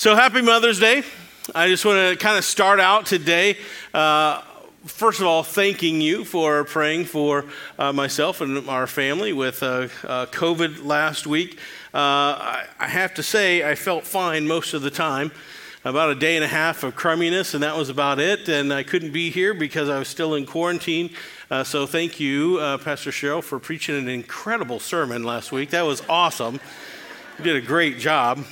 So, happy Mother's Day. I just want to kind of start out today. Uh, first of all, thanking you for praying for uh, myself and our family with uh, uh COVID last week. Uh, I, I, have to say, I felt fine most of the time. About a day and a half of crumminess, and that was about it. And I couldn't be here because I was still in quarantine. Uh, so, thank you, Pastor Cheryl, for preaching an incredible sermon last week. That was awesome. You did a great job.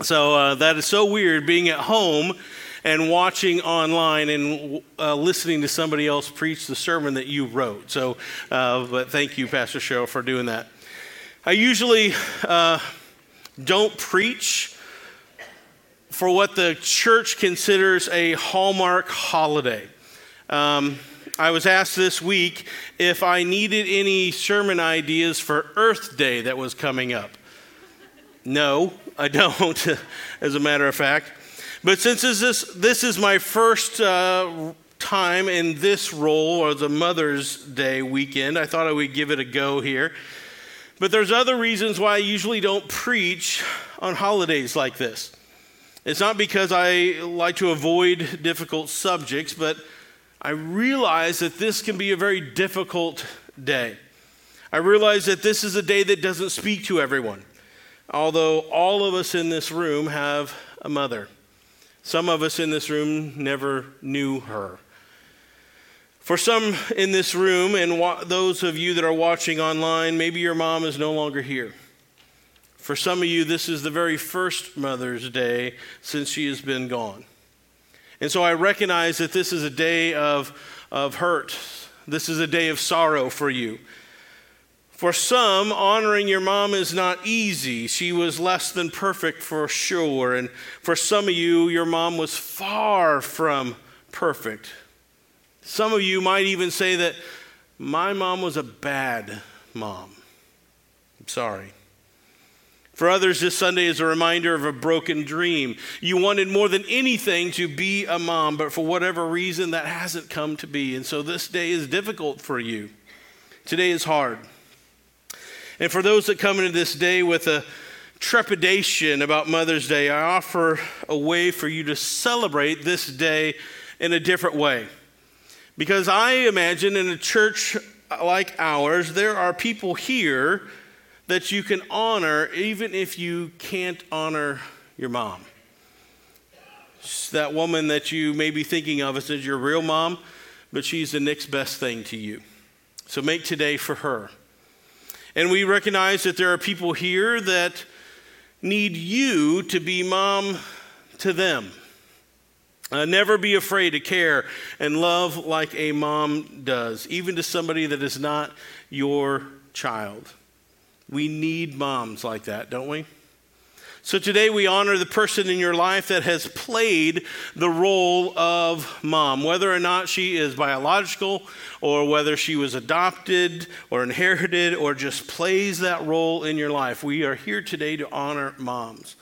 So uh, that is so weird being at home and watching online and uh, listening to somebody else preach the sermon that you wrote. So, uh, but thank you, Pastor Cheryl, for doing that. I usually uh, don't preach for what the church considers a hallmark holiday. Um, I was asked this week if I needed any sermon ideas for Earth Day that was coming up. No, I don't, as a matter of fact. But since this is, this is my first uh, time in this role, or the Mother's Day weekend, I thought I would give it a go here. But there's other reasons why I usually don't preach on holidays like this. It's not because I like to avoid difficult subjects, but I realize that this can be a very difficult day. I realize that this is a day that doesn't speak to everyone although all of us in this room have a mother. Some of us in this room never knew her. For some in this room, and wa- those of you that are watching online, maybe your mom is no longer here. For some of you, this is the very first Mother's Day since she has been gone. And so I recognize that this is a day of, of hurt. This is a day of sorrow for you. For some, honoring your mom is not easy. She was less than perfect for sure. And for some of you, your mom was far from perfect. Some of you might even say that my mom was a bad mom. I'm sorry. For others, this Sunday is a reminder of a broken dream. You wanted more than anything to be a mom, but for whatever reason, that hasn't come to be. And so this day is difficult for you. Today is hard. And for those that come into this day with a trepidation about Mother's Day, I offer a way for you to celebrate this day in a different way. Because I imagine in a church like ours, there are people here that you can honor even if you can't honor your mom. that woman that you may be thinking of as your real mom, but she's the next best thing to you. So make today for her. And we recognize that there are people here that need you to be mom to them. Uh, never be afraid to care and love like a mom does, even to somebody that is not your child. We need moms like that, don't we? So today we honor the person in your life that has played the role of mom, whether or not she is biological or whether she was adopted or inherited or just plays that role in your life. We are here today to honor moms.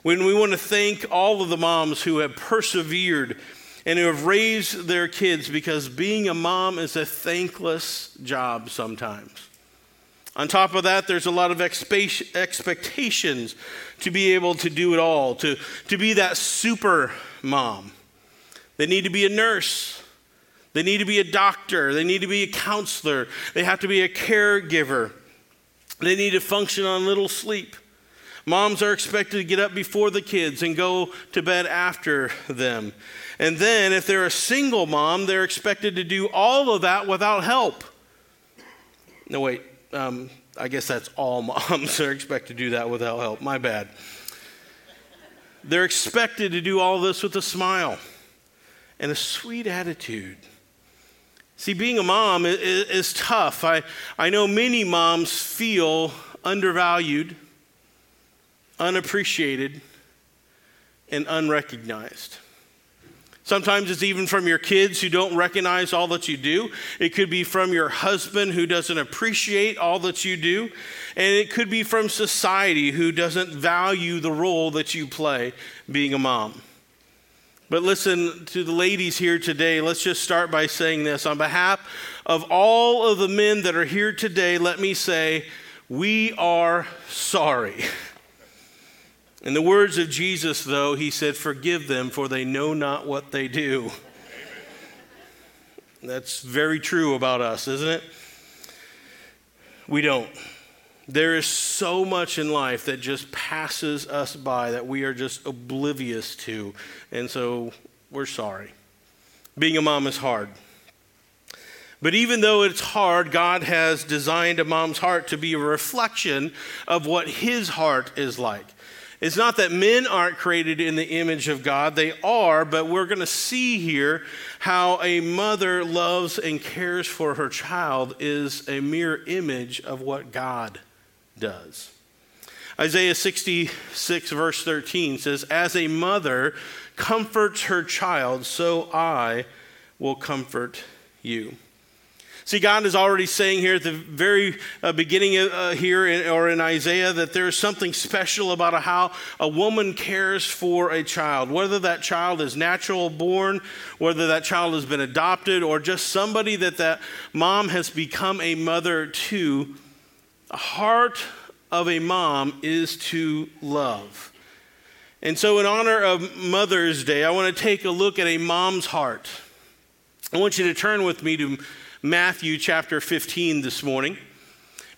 When we want to thank all of the moms who have persevered and who have raised their kids because being a mom is a thankless job sometimes. On top of that, there's a lot of expectations to be able to do it all, to, to be that super mom. They need to be a nurse. They need to be a doctor. They need to be a counselor. They have to be a caregiver. They need to function on little sleep. Moms are expected to get up before the kids and go to bed after them. And then, if they're a single mom, they're expected to do all of that without help. No, wait, um, I guess that's all moms are expected to do that without help. My bad. They're expected to do all this with a smile and a sweet attitude. See, being a mom is, is, tough. I, I know many moms feel undervalued, unappreciated, and unrecognized. Sometimes it's even from your kids who don't recognize all that you do. It could be from your husband who doesn't appreciate all that you do. And it could be from society who doesn't value the role that you play being a mom. But listen to the ladies here today. Let's just start by saying this. On behalf of all of the men that are here today, let me say, we are sorry. In the words of Jesus, though, he said, Forgive them, for they know not what they do. That's very true about us, isn't it? We don't. There is so much in life that just passes us by that we are just oblivious to. And so we're sorry. Being a mom is hard. But even though it's hard, God has designed a mom's heart to be a reflection of what his heart is like. It's not that men aren't created in the image of God, they are, but we're going to see here how a mother loves and cares for her child is a mere image of what God does. Isaiah 66, verse 13 says, As a mother comforts her child, so I will comfort you. See, God is already saying here at the very uh, beginning uh, here in, or in Isaiah that there's something special about a, how a woman cares for a child, whether that child is natural born, whether that child has been adopted, or just somebody that that mom has become a mother to. The heart of a mom is to love. And so, in honor of Mother's Day, I want to take a look at a mom's heart. I want you to turn with me to Matthew chapter 15 this morning.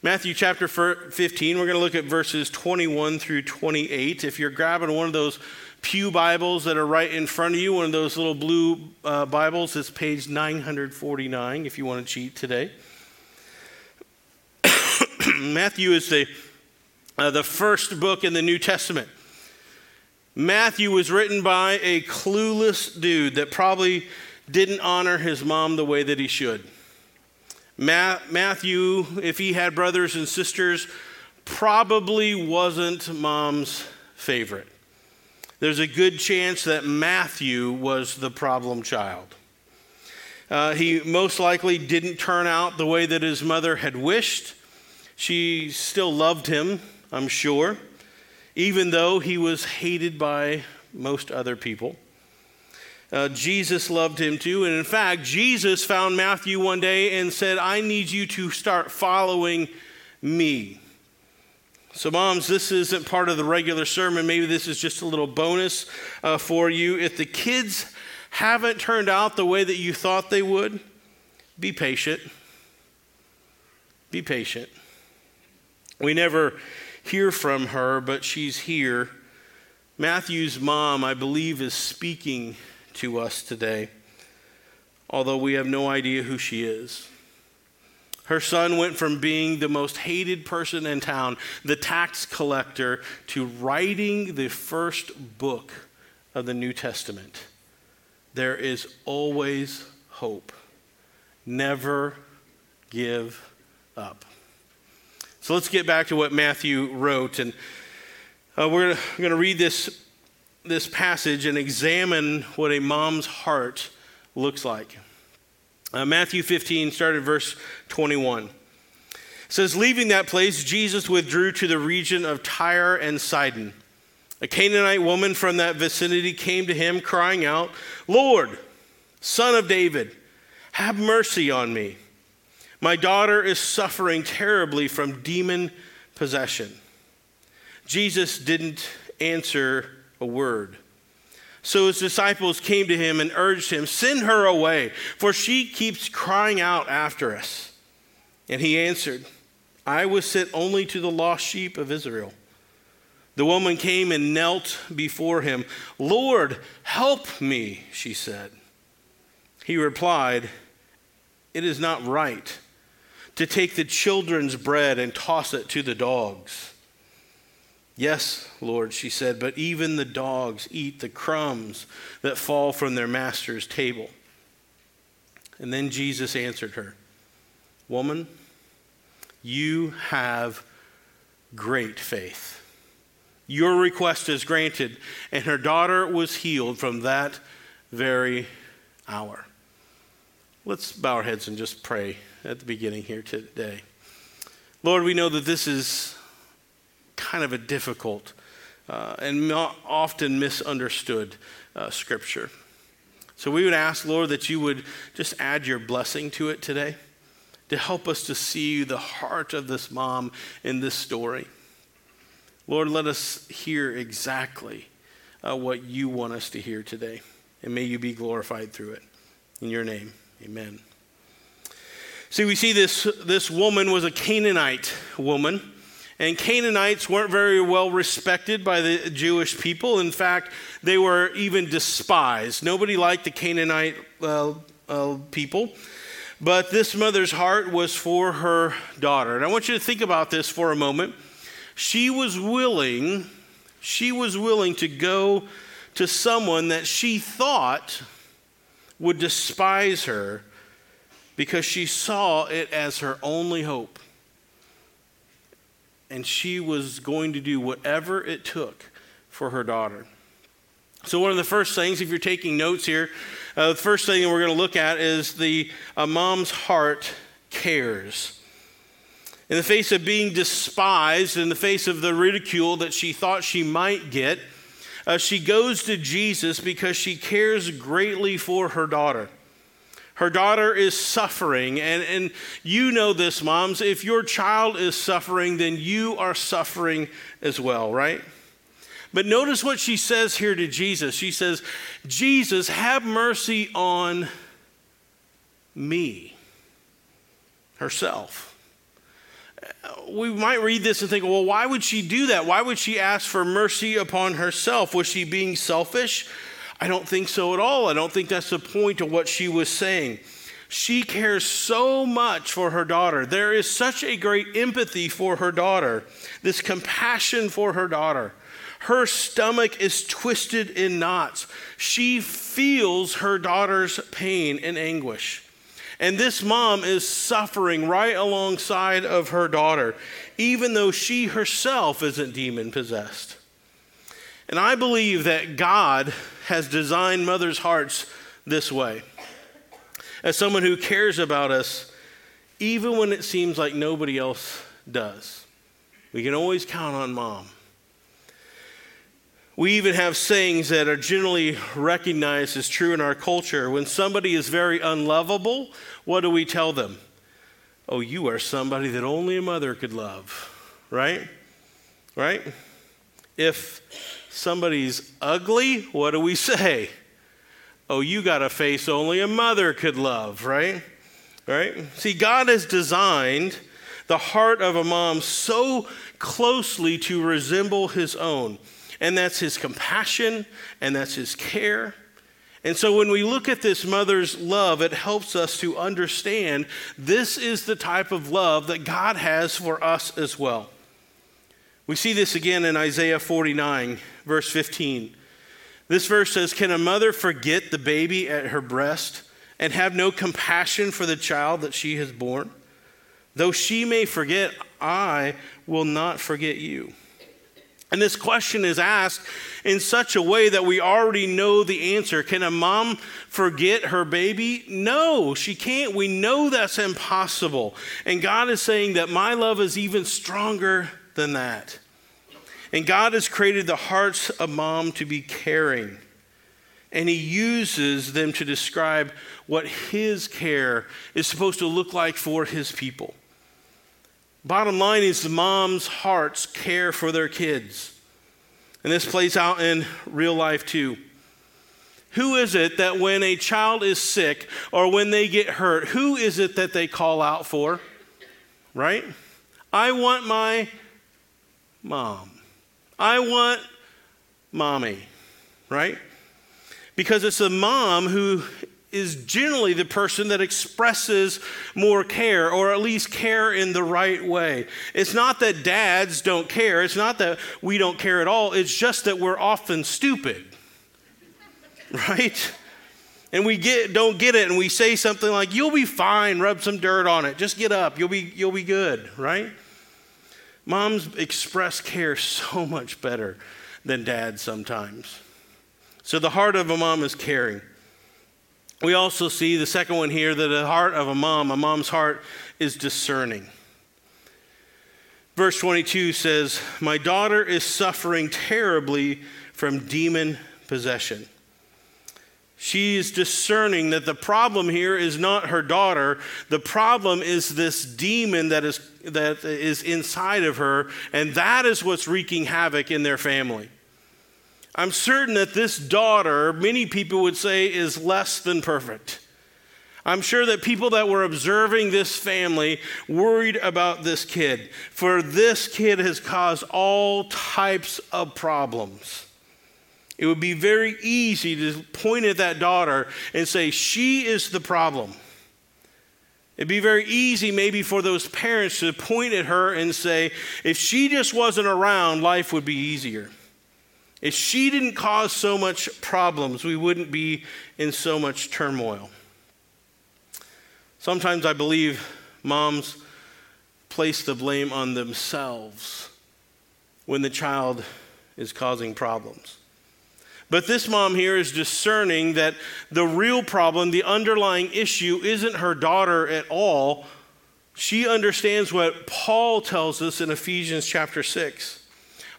Matthew chapter 15, we're going to look at verses 21 through 28. If you're grabbing one of those Pew Bibles that are right in front of you, one of those little blue uh, Bibles, it's page 949 if you want to cheat today. Matthew is the, uh, the first book in the New Testament. Matthew was written by a clueless dude that probably didn't honor his mom the way that he should. Matthew, if he had brothers and sisters, probably wasn't mom's favorite. There's a good chance that Matthew was the problem child. Uh, he most likely didn't turn out the way that his mother had wished. She still loved him, I'm sure, even though he was hated by most other people. Uh, Jesus loved him too. And in fact, Jesus found Matthew one day and said, I need you to start following me. So, moms, this isn't part of the regular sermon. Maybe this is just a little bonus uh, for you. If the kids haven't turned out the way that you thought they would, be patient. Be patient. We never hear from her, but she's here. Matthew's mom, I believe, is speaking to us today, although we have no idea who she is. Her son went from being the most hated person in town, the tax collector, to writing the first book of the New Testament. There is always hope. Never give up. So let's get back to what Matthew wrote. And uh, we're going to read this this passage and examine what a mom's heart looks like. Uh, Matthew 15, started verse 21. It says, Leaving that place, Jesus withdrew to the region of Tyre and Sidon. A Canaanite woman from that vicinity came to him, crying out, Lord, son of David, have mercy on me. My daughter is suffering terribly from demon possession. Jesus didn't answer a word. So his disciples came to him and urged him, Send her away, for she keeps crying out after us. And he answered, I was sent only to the lost sheep of Israel. The woman came and knelt before him. Lord, help me, she said. He replied, It is not right to take the children's bread and toss it to the dogs. Yes, Lord, she said, but even the dogs eat the crumbs that fall from their master's table. And then Jesus answered her, Woman, you have great faith. Your request is granted. And her daughter was healed from that very hour. Let's bow our heads and just pray at the beginning here today. Lord, we know that this is kind of a difficult uh, and often misunderstood uh, scripture. So we would ask, Lord, that you would just add your blessing to it today to help us to see the heart of this mom in this story. Lord, let us hear exactly uh, what you want us to hear today. And may you be glorified through it. In your name, amen. See, we see this, this woman was a Canaanite woman. And Canaanites weren't very well respected by the Jewish people. In fact, they were even despised. Nobody liked the Canaanite uh, uh, people. But this mother's heart was for her daughter. And I want you to think about this for a moment. She was willing, she was willing to go to someone that she thought would despise her because she saw it as her only hope. And she was going to do whatever it took for her daughter. So, one of the first things, if you're taking notes here, uh, the first thing we're going to look at is the a mom's heart cares. In the face of being despised, in the face of the ridicule that she thought she might get, uh, she goes to Jesus because she cares greatly for her daughter. Her daughter is suffering, and, and you know this, moms. If your child is suffering, then you are suffering as well, right? But notice what she says here to Jesus. She says, Jesus, have mercy on me, herself we might read this and think, well, why would she do that? Why would she ask for mercy upon herself? Was she being selfish? I don't think so at all. I don't think that's the point of what she was saying. She cares so much for her daughter. There is such a great empathy for her daughter, this compassion for her daughter. Her stomach is twisted in knots. She feels her daughter's pain and anguish. And this mom is suffering right alongside of her daughter, even though she herself isn't demon possessed. And I believe that God has designed mothers' hearts this way. As someone who cares about us, even when it seems like nobody else does, we can always count on mom. We even have sayings that are generally recognized as true in our culture. When somebody is very unlovable, what do we tell them? Oh, you are somebody that only a mother could love, right? Right? If somebody's ugly, what do we say? Oh, you got a face only a mother could love, right? Right? See, God has designed the heart of a mom so closely to resemble his own and that's his compassion, and that's his care. And so when we look at this mother's love, it helps us to understand this is the type of love that God has for us as well. We see this again in Isaiah 49, verse 15. This verse says, Can a mother forget the baby at her breast and have no compassion for the child that she has born? Though she may forget, I will not forget you. And this question is asked in such a way that we already know the answer. Can a mom forget her baby? No, she can't. We know that's impossible. And God is saying that my love is even stronger than that. And God has created the hearts of mom to be caring. And He uses them to describe what His care is supposed to look like for His people. Bottom line is the mom's hearts care for their kids. And this plays out in real life too. Who is it that when a child is sick or when they get hurt, who is it that they call out for? Right? I want my mom. I want mommy, right? Because it's a mom who is generally the person that expresses more care, or at least care in the right way. It's not that dads don't care, it's not that we don't care at all, it's just that we're often stupid, right? And we get, don't get it, and we say something like, You'll be fine, rub some dirt on it, just get up, you'll be, you'll be good, right? Moms express care so much better than dads sometimes. So the heart of a mom is caring. We also see the second one here that the heart of a mom, a mom's heart, is discerning. Verse 22 says, My daughter is suffering terribly from demon possession. She is discerning that the problem here is not her daughter. The problem is this demon that is, that is inside of her, and that is what's wreaking havoc in their family. I'm certain that this daughter, many people would say, is less than perfect. I'm sure that people that were observing this family worried about this kid, for this kid has caused all types of problems. It would be very easy to point at that daughter and say, She is the problem. It'd be very easy, maybe, for those parents to point at her and say, If she just wasn't around, life would be easier. If she didn't cause so much problems, we wouldn't be in so much turmoil. Sometimes I believe moms place the blame on themselves when the child is causing problems. But this mom here is discerning that the real problem, the underlying issue, isn't her daughter at all. She understands what Paul tells us in Ephesians chapter 6.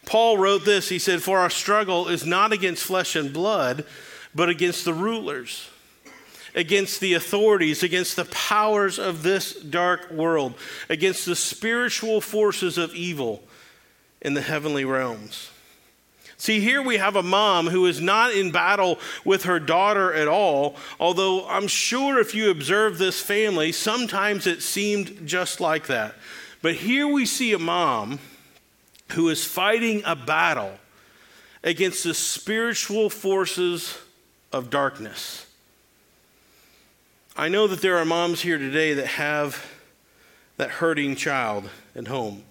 Paul wrote this He said, For our struggle is not against flesh and blood, but against the rulers, against the authorities, against the powers of this dark world, against the spiritual forces of evil in the heavenly realms. See, here we have a mom who is not in battle with her daughter at all, although I'm sure if you observe this family, sometimes it seemed just like that. But here we see a mom who is fighting a battle against the spiritual forces of darkness. I know that there are moms here today that have that hurting child at home.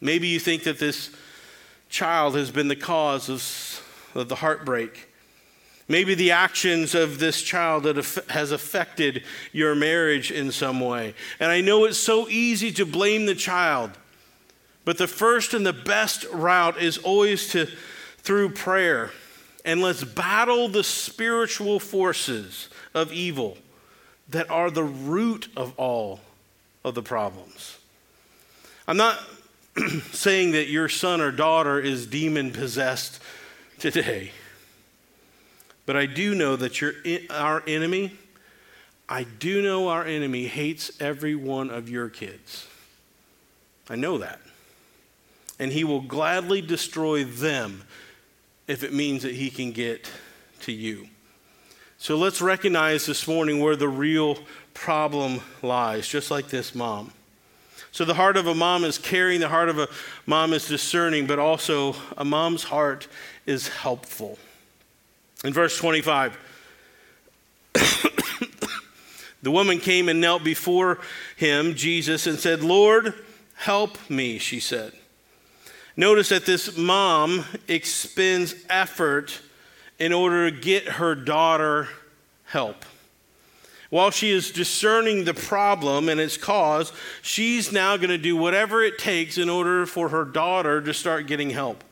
Maybe you think that this child has been the cause of, of the heartbreak. Maybe the actions of this child that has affected your marriage in some way. And I know it's so easy to blame the child, but the first and the best route is always to through prayer. And let's battle the spiritual forces of evil that are the root of all of the problems. I'm not saying that your son or daughter is demon possessed today. But I do know that your, our enemy, I do know our enemy hates every one of your kids. I know that. And he will gladly destroy them if it means that he can get to you. So let's recognize this morning where the real problem lies, just like this mom. So the heart of a mom is caring, the heart of a mom is discerning, but also a mom's heart is helpful. In verse 25, the woman came and knelt before him, Jesus, and said, Lord, help me, she said. Notice that this mom expends effort in order to get her daughter help. While she is discerning the problem and its cause, she's now going to do whatever it takes in order for her daughter to start getting help.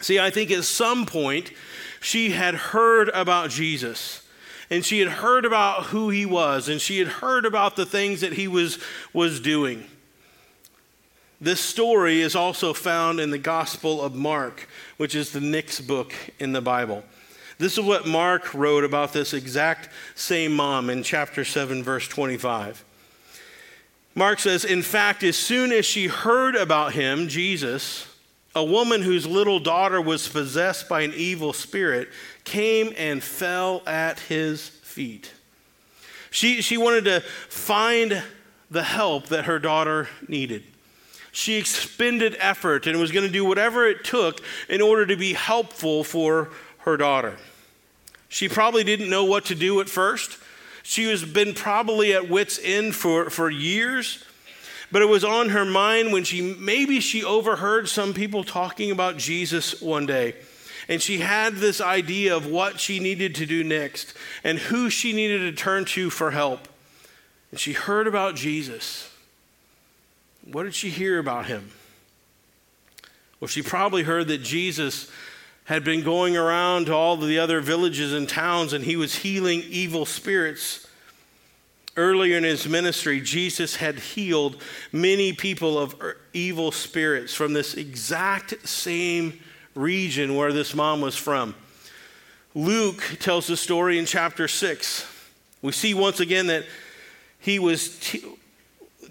See, I think at some point she had heard about Jesus and she had heard about who he was and she had heard about the things that he was, was doing. This story is also found in the Gospel of Mark, which is the next book in the Bible. This is what Mark wrote about this exact same mom in chapter 7, verse 25. Mark says, In fact, as soon as she heard about him, Jesus, a woman whose little daughter was possessed by an evil spirit came and fell at his feet. She, she wanted to find the help that her daughter needed. She expended effort and was going to do whatever it took in order to be helpful for her daughter. She probably didn't know what to do at first. She has been probably at wits' end for, for years, but it was on her mind when she maybe she overheard some people talking about Jesus one day. And she had this idea of what she needed to do next and who she needed to turn to for help. And she heard about Jesus. What did she hear about him? Well, she probably heard that Jesus had been going around to all the other villages and towns and he was healing evil spirits. Earlier in his ministry, Jesus had healed many people of er, evil spirits from this exact same region where this mom was from. Luke tells the story in chapter 6. We see once again that he was te-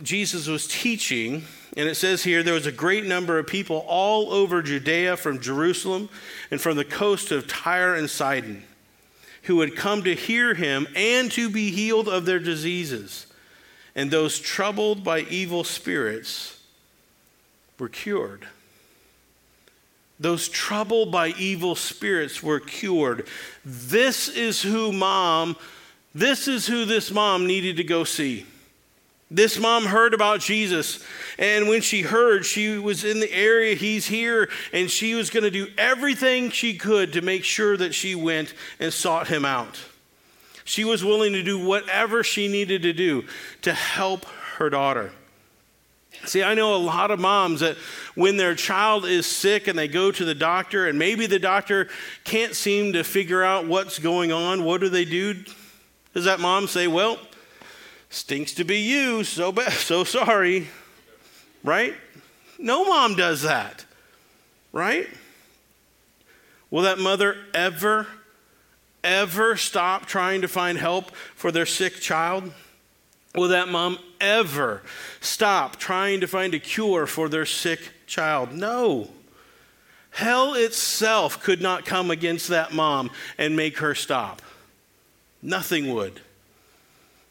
Jesus was teaching, and it says here there was a great number of people all over Judea from Jerusalem and from the coast of Tyre and Sidon who had come to hear him and to be healed of their diseases. And those troubled by evil spirits were cured. Those troubled by evil spirits were cured. This is who mom, this is who this mom needed to go see. This mom heard about Jesus, and when she heard, she was in the area, he's here, and she was going to do everything she could to make sure that she went and sought him out. She was willing to do whatever she needed to do to help her daughter. See, I know a lot of moms that when their child is sick and they go to the doctor, and maybe the doctor can't seem to figure out what's going on, what do they do? Does that mom say, Well, Stinks to be you, so bad, so sorry. Right? No mom does that. Right? Will that mother ever, ever stop trying to find help for their sick child? Will that mom ever stop trying to find a cure for their sick child? No. Hell itself could not come against that mom and make her stop. Nothing would.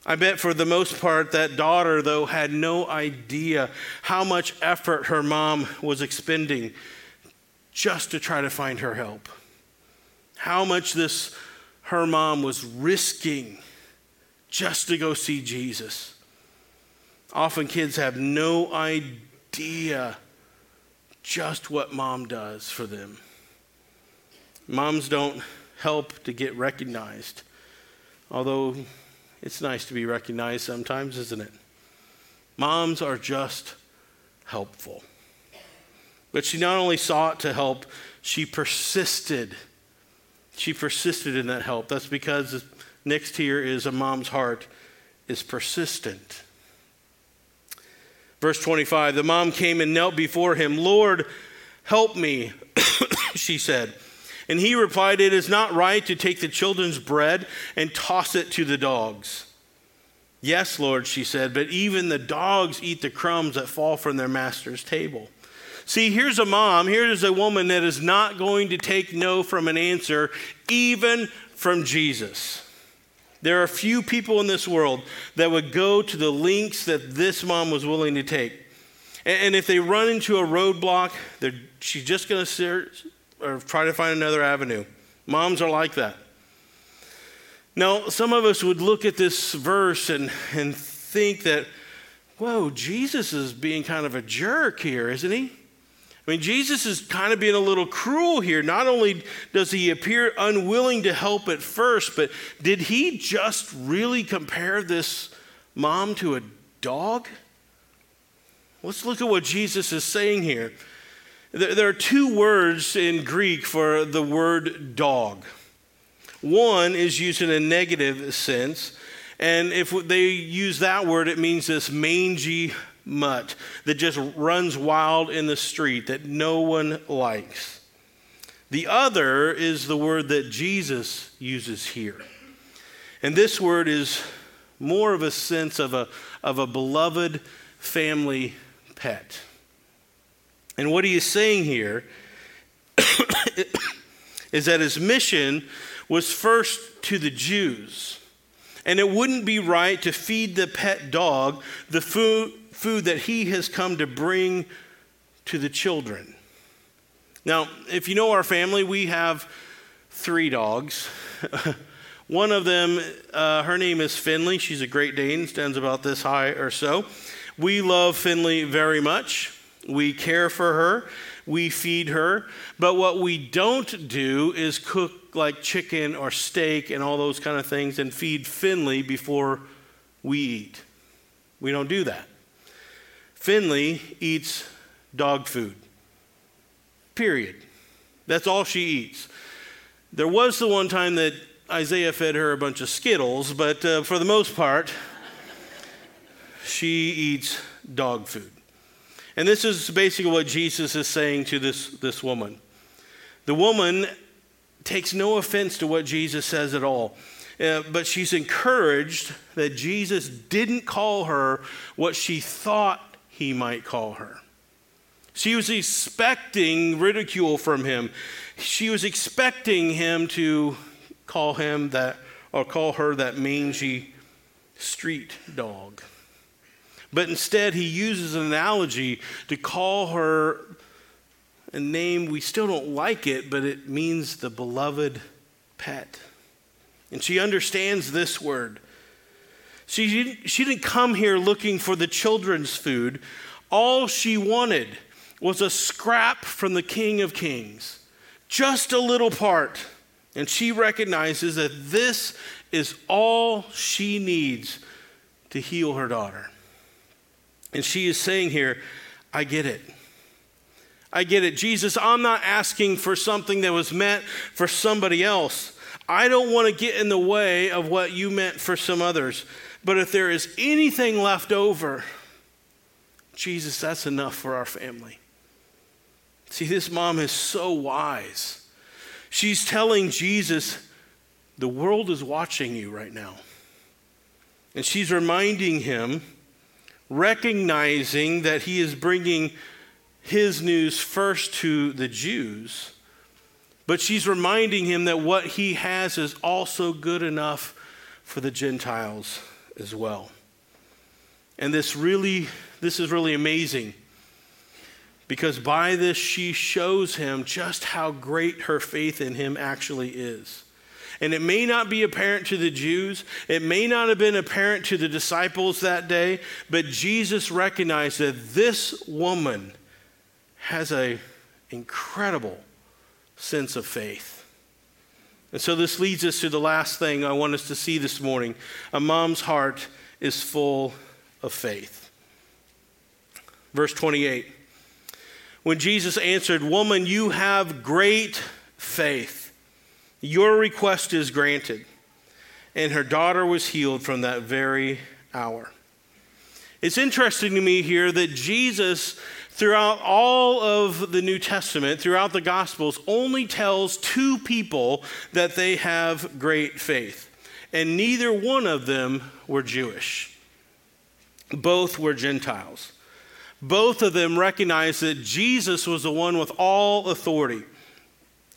I bet for the most part, that daughter, though, had no idea how much effort her mom was expending just to try to find her help. How much this her mom was risking just to go see Jesus. Often kids have no idea just what mom does for them. Moms don't help to get recognized, although it's nice to be recognized sometimes, isn't it? Moms are just helpful. But she not only sought to help, she persisted. She persisted in that help. That's because next here is a mom's heart is persistent. Verse 25 the mom came and knelt before him. Lord, help me, she said. And he replied, It is not right to take the children's bread and toss it to the dogs. Yes, Lord, she said, but even the dogs eat the crumbs that fall from their master's table. See, here's a mom, here's a woman that is not going to take no from an answer, even from Jesus. There are few people in this world that would go to the lengths that this mom was willing to take. And if they run into a roadblock, she's just going to or try to find another avenue. Moms are like that. Now, some of us would look at this verse and, and think that, whoa, Jesus is being kind of a jerk here, isn't he? I mean, Jesus is kind of being a little cruel here. Not only does he appear unwilling to help at first, but did he just really compare this mom to a dog? Let's look at what Jesus is saying here. There are two words in Greek for the word dog. One is used in a negative sense, and if they use that word, it means this mangy mutt that just runs wild in the street that no one likes. The other is the word that Jesus uses here. And this word is more of a sense of a, of a beloved family pet. And what he is saying here is that his mission was first to the Jews. And it wouldn't be right to feed the pet dog the food, food that he has come to bring to the children. Now, if you know our family, we have three dogs. One of them, uh, her name is Finley. She's a Great Dane, stands about this high or so. We love Finley very much. We care for her, we feed her, but what we don't do is cook like chicken or steak and all those kind of things and feed Finley before we eat. We don't do that. Finley eats dog food. Period. That's all she eats. There was the one time that Isaiah fed her a bunch of Skittles, but uh, for the most part, she eats dog food. And this is basically what Jesus is saying to this, this woman. The woman takes no offense to what Jesus says at all. Uh, but she's encouraged that Jesus didn't call her what she thought he might call her. She was expecting ridicule from him. She was expecting him to call him that or call her that mangy street dog. But instead, he uses an analogy to call her a name we still don't like it, but it means the beloved pet. And she understands this word. She didn't, she didn't come here looking for the children's food. All she wanted was a scrap from the King of Kings, just a little part. And she recognizes that this is all she needs to heal her daughter. And she is saying here, I get it. I get it. Jesus, I'm not asking for something that was meant for somebody else. I don't want to get in the way of what you meant for some others. But if there is anything left over, Jesus, that's enough for our family. See, this mom is so wise. She's telling Jesus, the world is watching you right now. And she's reminding him, recognizing that he is bringing his news first to the Jews, but she's reminding him that what he has is also good enough for the Gentiles as well. And this really, this is really amazing because by this she shows him just how great her faith in him actually is. And it may not be apparent to the Jews, it may not have been apparent to the disciples that day, but Jesus recognized that this woman has an incredible sense of faith. And so this leads us to the last thing I want us to see this morning. A mom's heart is full of faith. Verse 28. When Jesus answered, Woman, you have great faith. Your request is granted. And her daughter was healed from that very hour. It's interesting to me here that Jesus, throughout all of the New Testament, throughout the Gospels, only tells two people that they have great faith. And neither one of them were Jewish, both were Gentiles. Both of them recognized that Jesus was the one with all authority.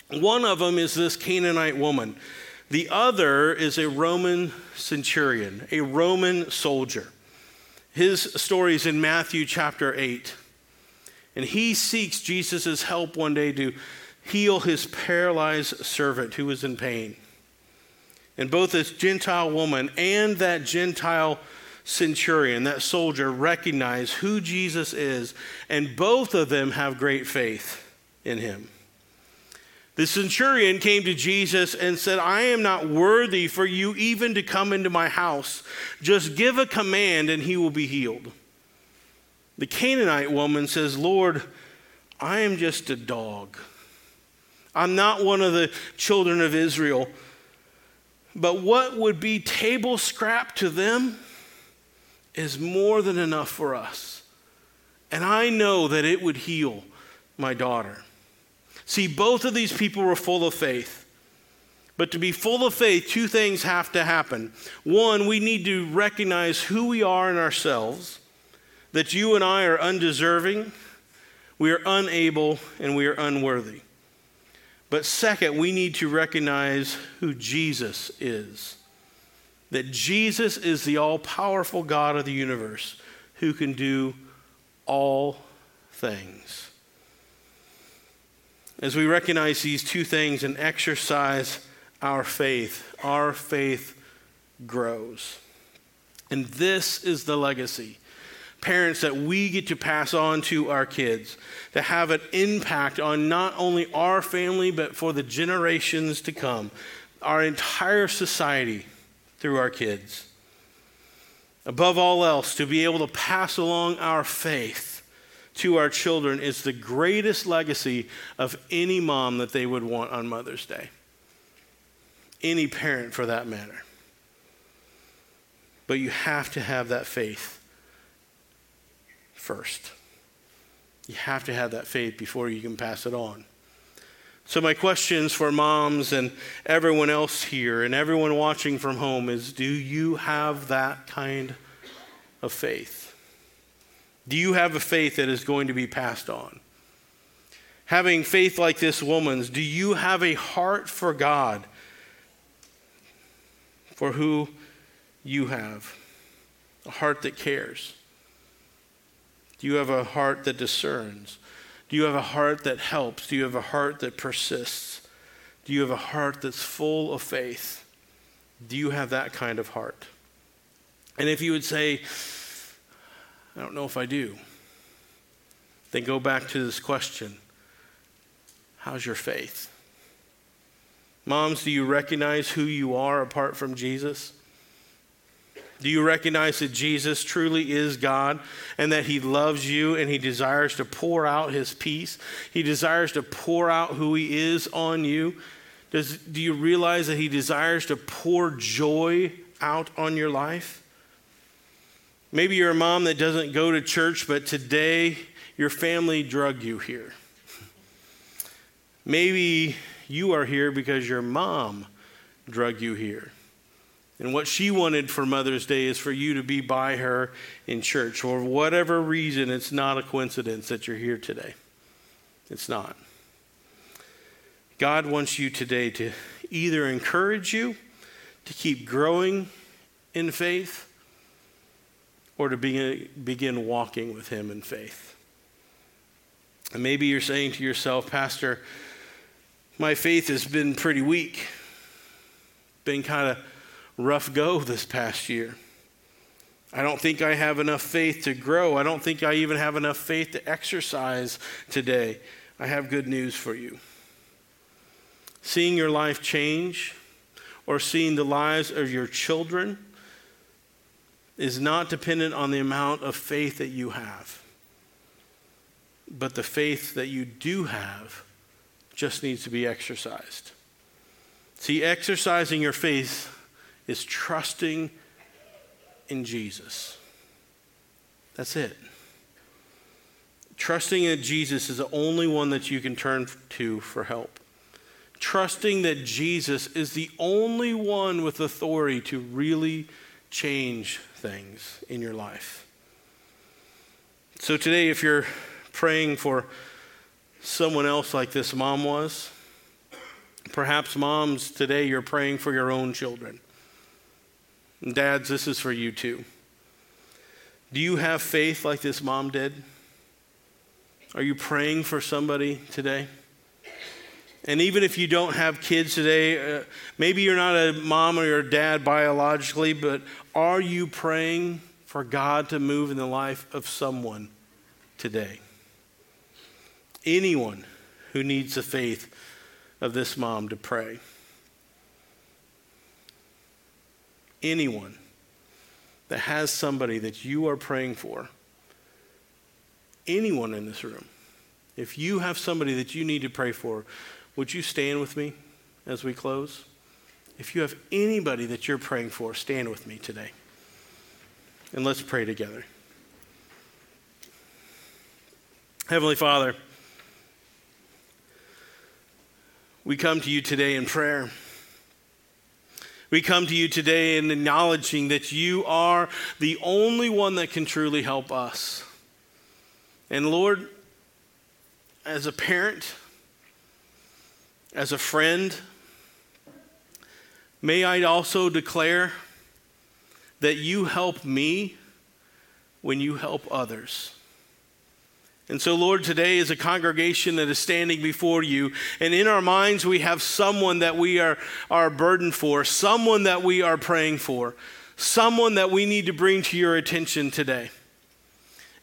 One of them is this Canaanite woman. The other is a Roman centurion, a Roman soldier. His story is in Matthew chapter 8. And he seeks Jesus' help one day to heal his paralyzed servant who was in pain. And both this Gentile woman and that Gentile centurion, that soldier, recognize who Jesus is, and both of them have great faith in him. The centurion came to Jesus and said, I am not worthy for you even to come into my house. Just give a command and he will be healed. The Canaanite woman says, Lord, I am just a dog. I'm not one of the children of Israel. But what would be table scrap to them is more than enough for us. And I know that it would heal my daughter. See, both of these people were full of faith. But to be full of faith, two things have to happen. One, we need to recognize who we are in ourselves, that you and I are undeserving, we are unable, and we are unworthy. But second, we need to recognize who Jesus is. That Jesus is the all powerful God of the universe who can do all things. As we recognize these two things and exercise our faith, our faith grows. And this is the legacy, parents, that we get to pass on to our kids, to have an impact on not only our family, but for the generations to come, our entire society through our kids. Above all else, to be able to pass along our faith to our children is the greatest legacy of any mom that they would want on Mother's Day. Any parent for that matter. But you have to have that faith first. You have to have that faith before you can pass it on. So, my questions for moms and everyone else here and everyone watching from home is do you have that kind of faith? Do you have a faith that is going to be passed on? Having faith like this woman's, do you have a heart for God, for who you have? A heart that cares? Do you have a heart that discerns? Do you have a heart that helps? Do you have a heart that persists? Do you have a heart that's full of faith? Do you have that kind of heart? And if you would say, I don't know if I do, then go back to this question How's your faith? Moms, do you recognize who you are apart from Jesus? Do you recognize that Jesus truly is God and that He loves you and He desires to pour out His peace? He desires to pour out who He is on you. Does, do you realize that He desires to pour joy out on your life? Maybe you're a mom that doesn't go to church, but today your family drug you here. Maybe you are here because your mom drug you here. And what she wanted for Mother's Day is for you to be by her in church. For whatever reason, it's not a coincidence that you're here today. It's not. God wants you today to either encourage you to keep growing in faith or to begin, begin walking with Him in faith. And maybe you're saying to yourself, Pastor, my faith has been pretty weak, been kind of rough go this past year. I don't think I have enough faith to grow. I don't think I even have enough faith to exercise today. I have good news for you. Seeing your life change or seeing the lives of your children is not dependent on the amount of faith that you have, but the faith that you do have just needs to be exercised. See, exercising your faith is trusting in Jesus. That's it. Trusting in Jesus is the only one that you can turn to for help. Trusting that Jesus is the only one with authority to really change things in your life. So today, if you're praying for someone else like this mom was, perhaps moms today, you're praying for your own children. Dads, this is for you too. Do you have faith like this mom did? Are you praying for somebody today? And even if you don't have kids today, uh, maybe you're not a mom or a dad biologically, but are you praying for God to move in the life of someone today? Anyone who needs the faith of this mom to pray. anyone that has somebody that you are praying for, anyone in this room, if you have somebody that you need to pray for, would you stand with me as we close? If you have anybody that you're praying for, stand with me today. And let's pray together. Heavenly Father, we come to you today in prayer. We come to you today in acknowledging that you are the only one that can truly help us. And Lord, as a parent, as a friend, may I also declare that you help me when you help others. And so, Lord, today is a congregation that is standing before you. And in our minds, we have someone that we are, are burdened for, someone that we are praying for, someone that we need to bring to your attention today.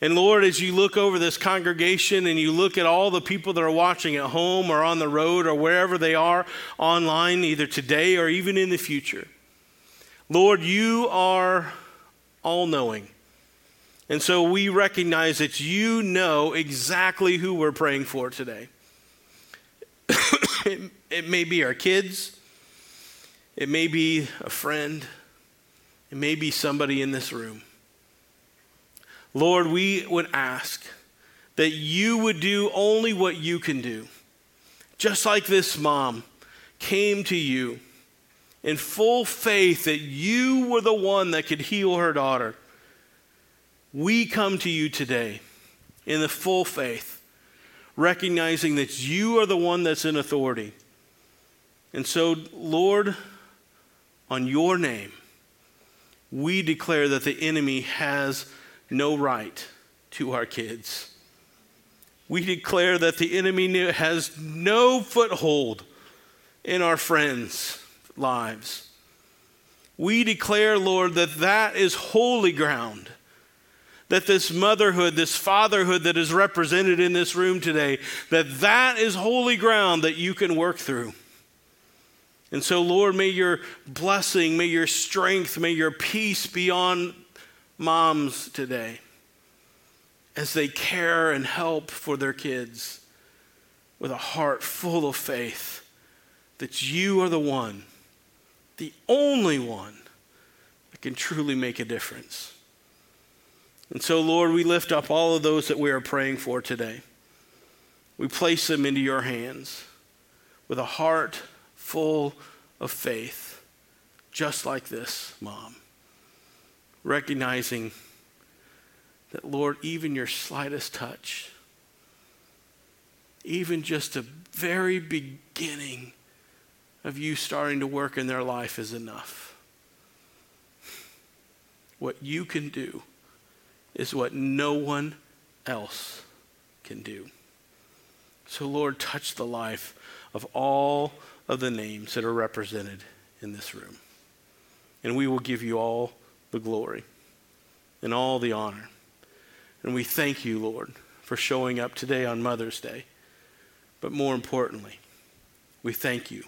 And Lord, as you look over this congregation and you look at all the people that are watching at home or on the road or wherever they are online, either today or even in the future, Lord, you are all knowing. And so we recognize that you know exactly who we're praying for today. it, it, may be our kids, it may be a friend, it may be somebody in this room. Lord, we would ask that you would do only what you can do just like this mom came to you in full faith that you were the one that could heal her daughter, we come to you today in the full faith, recognizing that you are the one that's in authority. And so, Lord, on your name, we declare that the enemy has no right to our kids. We declare that the enemy has no foothold in our friends' lives. We declare, Lord, that that is holy ground. That this motherhood, this fatherhood that is represented in this room today, that that is holy ground that you can work through. And so, Lord, may your blessing, may your strength, may your peace be on moms today as they care and help for their kids with a heart full of faith that you are the one, the only one that can truly make a difference. And so, Lord, we lift up all of those that we are praying for today. We place them into your hands with a heart full of faith, just like this, Mom, recognizing that, Lord, even your slightest touch, even just a very beginning of you starting to work in their life is enough. What you can do is what no one else can do. So, Lord, touch the life of all of the names that are represented in this room. And we will give you all the glory and all the honor. And we thank you, Lord, for showing up today on Mother's Day. But more importantly, we thank you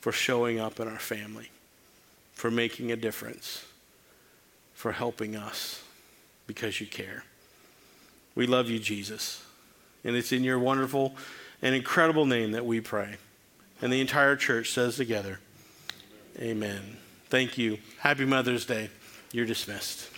for showing up in our family, for making a difference, for helping us because you care. We love you, Jesus. And it's in your wonderful and incredible name that we pray. And the entire church says together, Amen. Thank you. Happy Mother's Day. You're dismissed.